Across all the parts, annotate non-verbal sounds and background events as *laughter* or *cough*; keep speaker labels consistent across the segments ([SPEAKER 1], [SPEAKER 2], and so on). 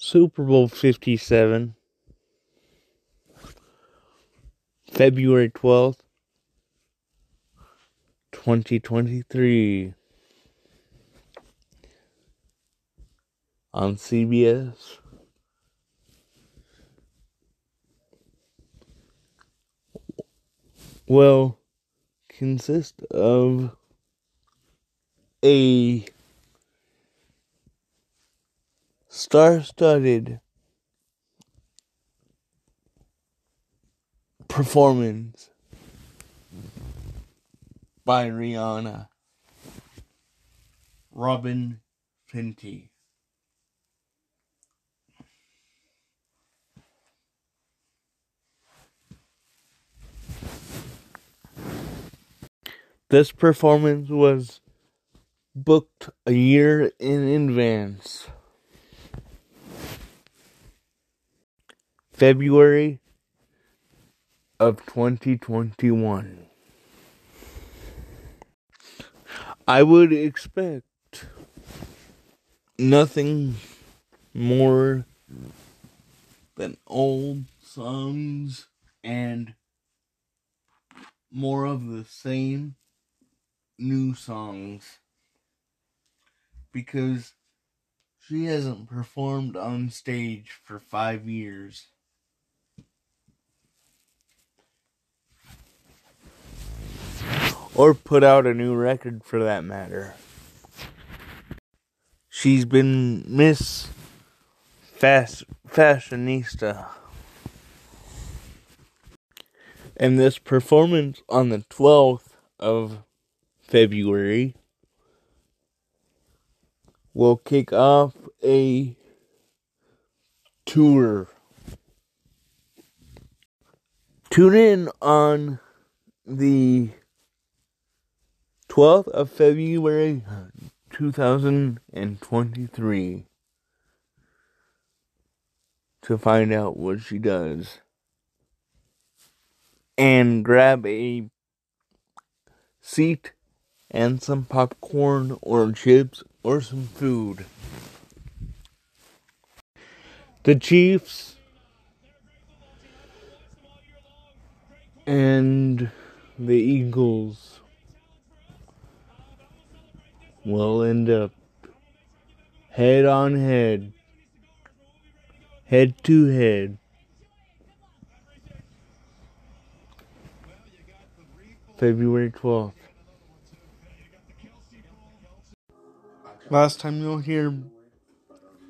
[SPEAKER 1] Super Bowl 57, February 12th, 2023, on CBS. Will consist of a star studded performance by Rihanna, Robyn Fenty. This performance was booked a year in advance. February of 2021. I would expect nothing more than old songs and more of the same new songs because she hasn't performed on stage for five years. Or put out a new record for that matter. She's been Miss Fashionista. And this performance on the 12th of February will kick off a tour. Tune in on the 12th of February 2023 to find out what she does. And grab a seat and some popcorn or chips or some food. The Chiefs and the Eagles will end up head on head, head to head. February 12th. Last time you'll hear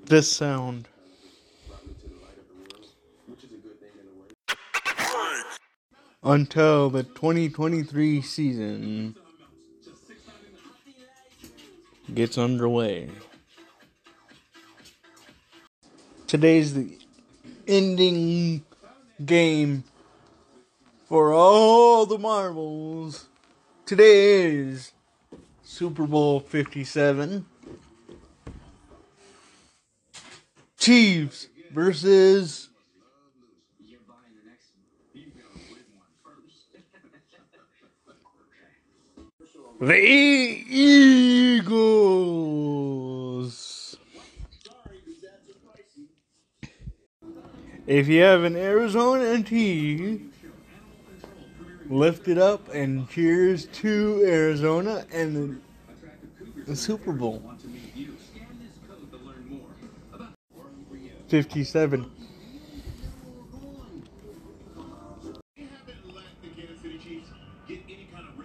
[SPEAKER 1] this sound. Until the 2023 season gets underway. Today's the ending game for all the marbles. Today is Super Bowl 57. Chiefs versus the Eagles. If you have an Arizona tee, lift it up and cheers to Arizona and the, the Super Bowl. 57.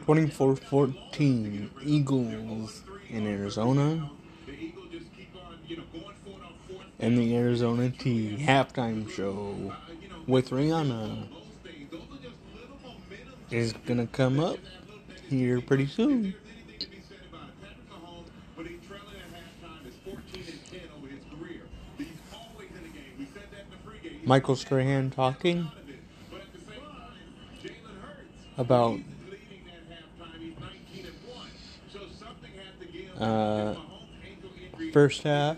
[SPEAKER 1] Twenty-four fourteen Eagles in Arizona. And the Arizona T halftime show with Rihanna is gonna come up here pretty soon. Michael Strahan talking about uh, first half.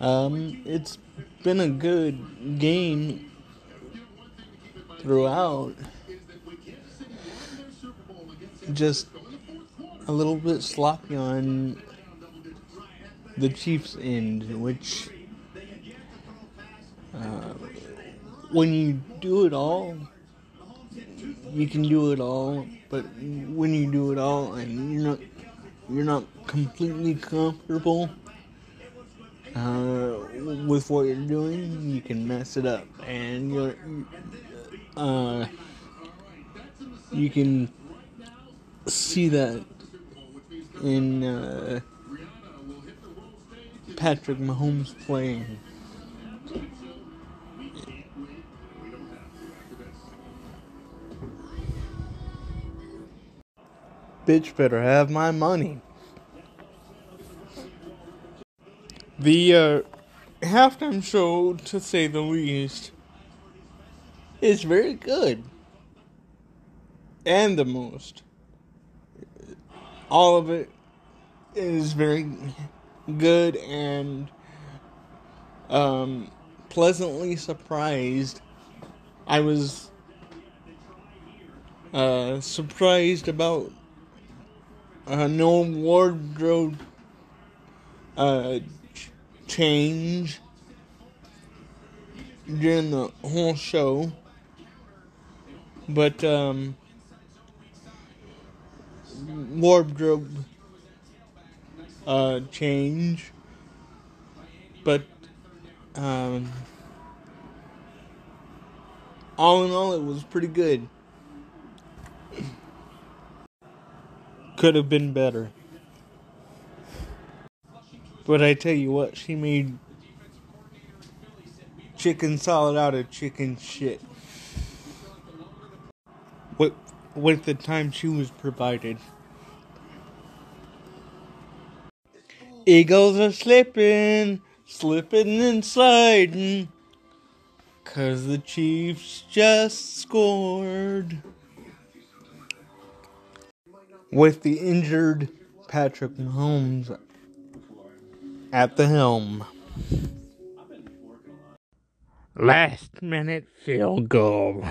[SPEAKER 1] Um, it's been a good game throughout. Just a little bit sloppy on the Chiefs' end, which uh, when you do it all, you can do it all. But when you do it all and you're not you're not completely comfortable uh, with what you're doing, you can mess it up, and you're uh, you can see that in uh, Patrick Mahomes playing. Bitch better have my money. The uh, halftime show, to say the least, is very good. And the most. All of it is very good and um, pleasantly surprised. I was uh, surprised about uh, no wardrobe uh, change during the whole show, but um, wardrobe uh, change, but um, all in all, it was pretty good. *clears throat* Could have been better. But I tell you what, she made chicken salad out of chicken shit. With, with the time she was provided. Eagles are slipping, slipping and sliding. Cause the Chiefs just scored with the injured Patrick Mahomes at the helm. Last minute field goal.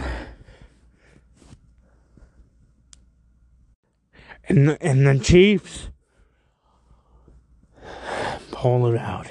[SPEAKER 1] And the, and the Chiefs pull it out.